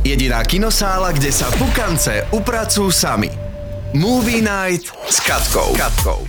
Jediná kinosála, kde sa pukance upracujú sami. Movie Night s Katkou. Katkou.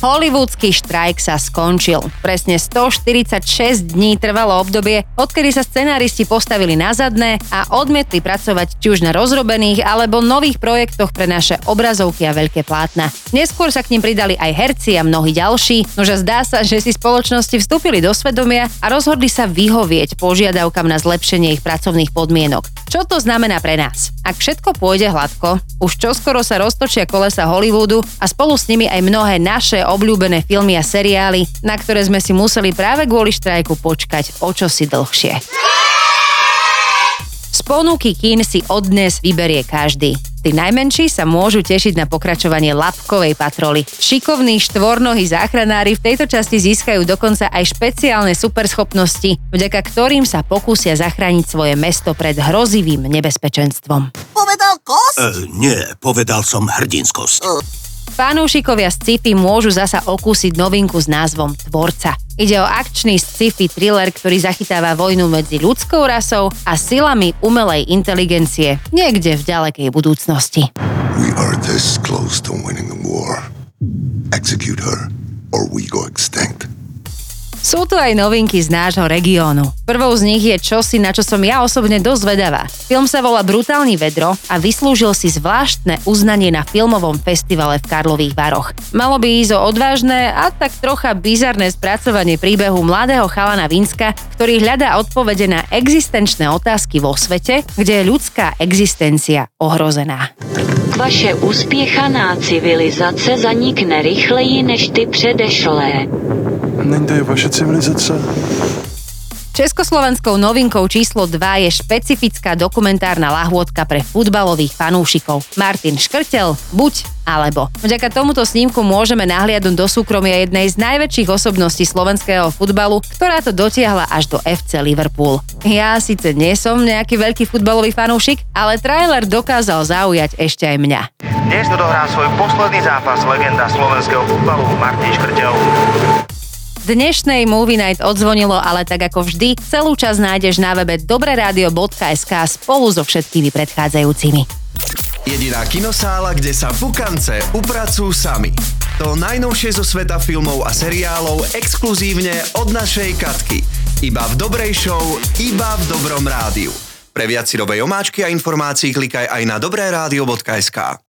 Hollywoodsky štrajk sa skončil. Presne 146 dní trvalo obdobie, odkedy sa scenáristi postavili na zadné a odmietli pracovať či už na rozrobených alebo nových projektoch pre naše obrazovky a veľké plátna. Neskôr sa k ním pridali aj herci a mnohí ďalší, nože zdá sa, že si spoločnosti vstúpili do svedomia a rozhodli sa vyhovieť požiadavkám na zlepšenie ich pracovných podmienok. Čo to znamená pre nás? Ak všetko pôjde hladko, už čoskoro sa roztočia kolesa Hollywoodu a spolu s nimi aj mnohé naše obľúbené filmy a seriály, na ktoré sme si museli práve kvôli štrajku počkať o čosi dlhšie. Z ponuky kín si odnes vyberie každý. Tí najmenší sa môžu tešiť na pokračovanie labkovej patroly. Šikovní štvornohy záchranári v tejto časti získajú dokonca aj špeciálne superschopnosti, vďaka ktorým sa pokúsia zachrániť svoje mesto pred hrozivým nebezpečenstvom. Povedal kos? E, nie, povedal som hrdinskosť. Fanúšikovia z sci-fi môžu zasa okúsiť novinku s názvom Tvorca. Ide o akčný sci-fi thriller, ktorý zachytáva vojnu medzi ľudskou rasou a silami umelej inteligencie niekde v ďalekej budúcnosti. We are this close to winning the war. Execute her, or we go extinct. Sú tu aj novinky z nášho regiónu. Prvou z nich je čosi, na čo som ja osobne dosť vedavá. Film sa volá Brutálny vedro a vyslúžil si zvláštne uznanie na filmovom festivale v Karlových Varoch. Malo by ísť o odvážne a tak trocha bizarné spracovanie príbehu mladého chalana Vinska, ktorý hľadá odpovede na existenčné otázky vo svete, kde je ľudská existencia ohrozená. Vaše uspěchaná civilizace zanikne rychleji než ty předešlé. Není to je vaše civilizace? Československou novinkou číslo 2 je špecifická dokumentárna lahôdka pre futbalových fanúšikov. Martin Škrtel, buď alebo. Vďaka tomuto snímku môžeme nahliadnúť do súkromia jednej z najväčších osobností slovenského futbalu, ktorá to dotiahla až do FC Liverpool. Ja síce nie som nejaký veľký futbalový fanúšik, ale trailer dokázal zaujať ešte aj mňa. Dnes odohrá svoj posledný zápas legenda slovenského futbalu Martin Škrtel. Dnešnej Movie Night odzvonilo, ale tak ako vždy, celú časť nájdeš na webe dobreradio.sk spolu so všetkými predchádzajúcimi. Jediná kinosála, kde sa pukance upracujú sami. To najnovšie zo sveta filmov a seriálov exkluzívne od našej Katky. Iba v dobrej show, iba v dobrom rádiu. Pre viac si omáčky a informácií klikaj aj na dobreradio.sk.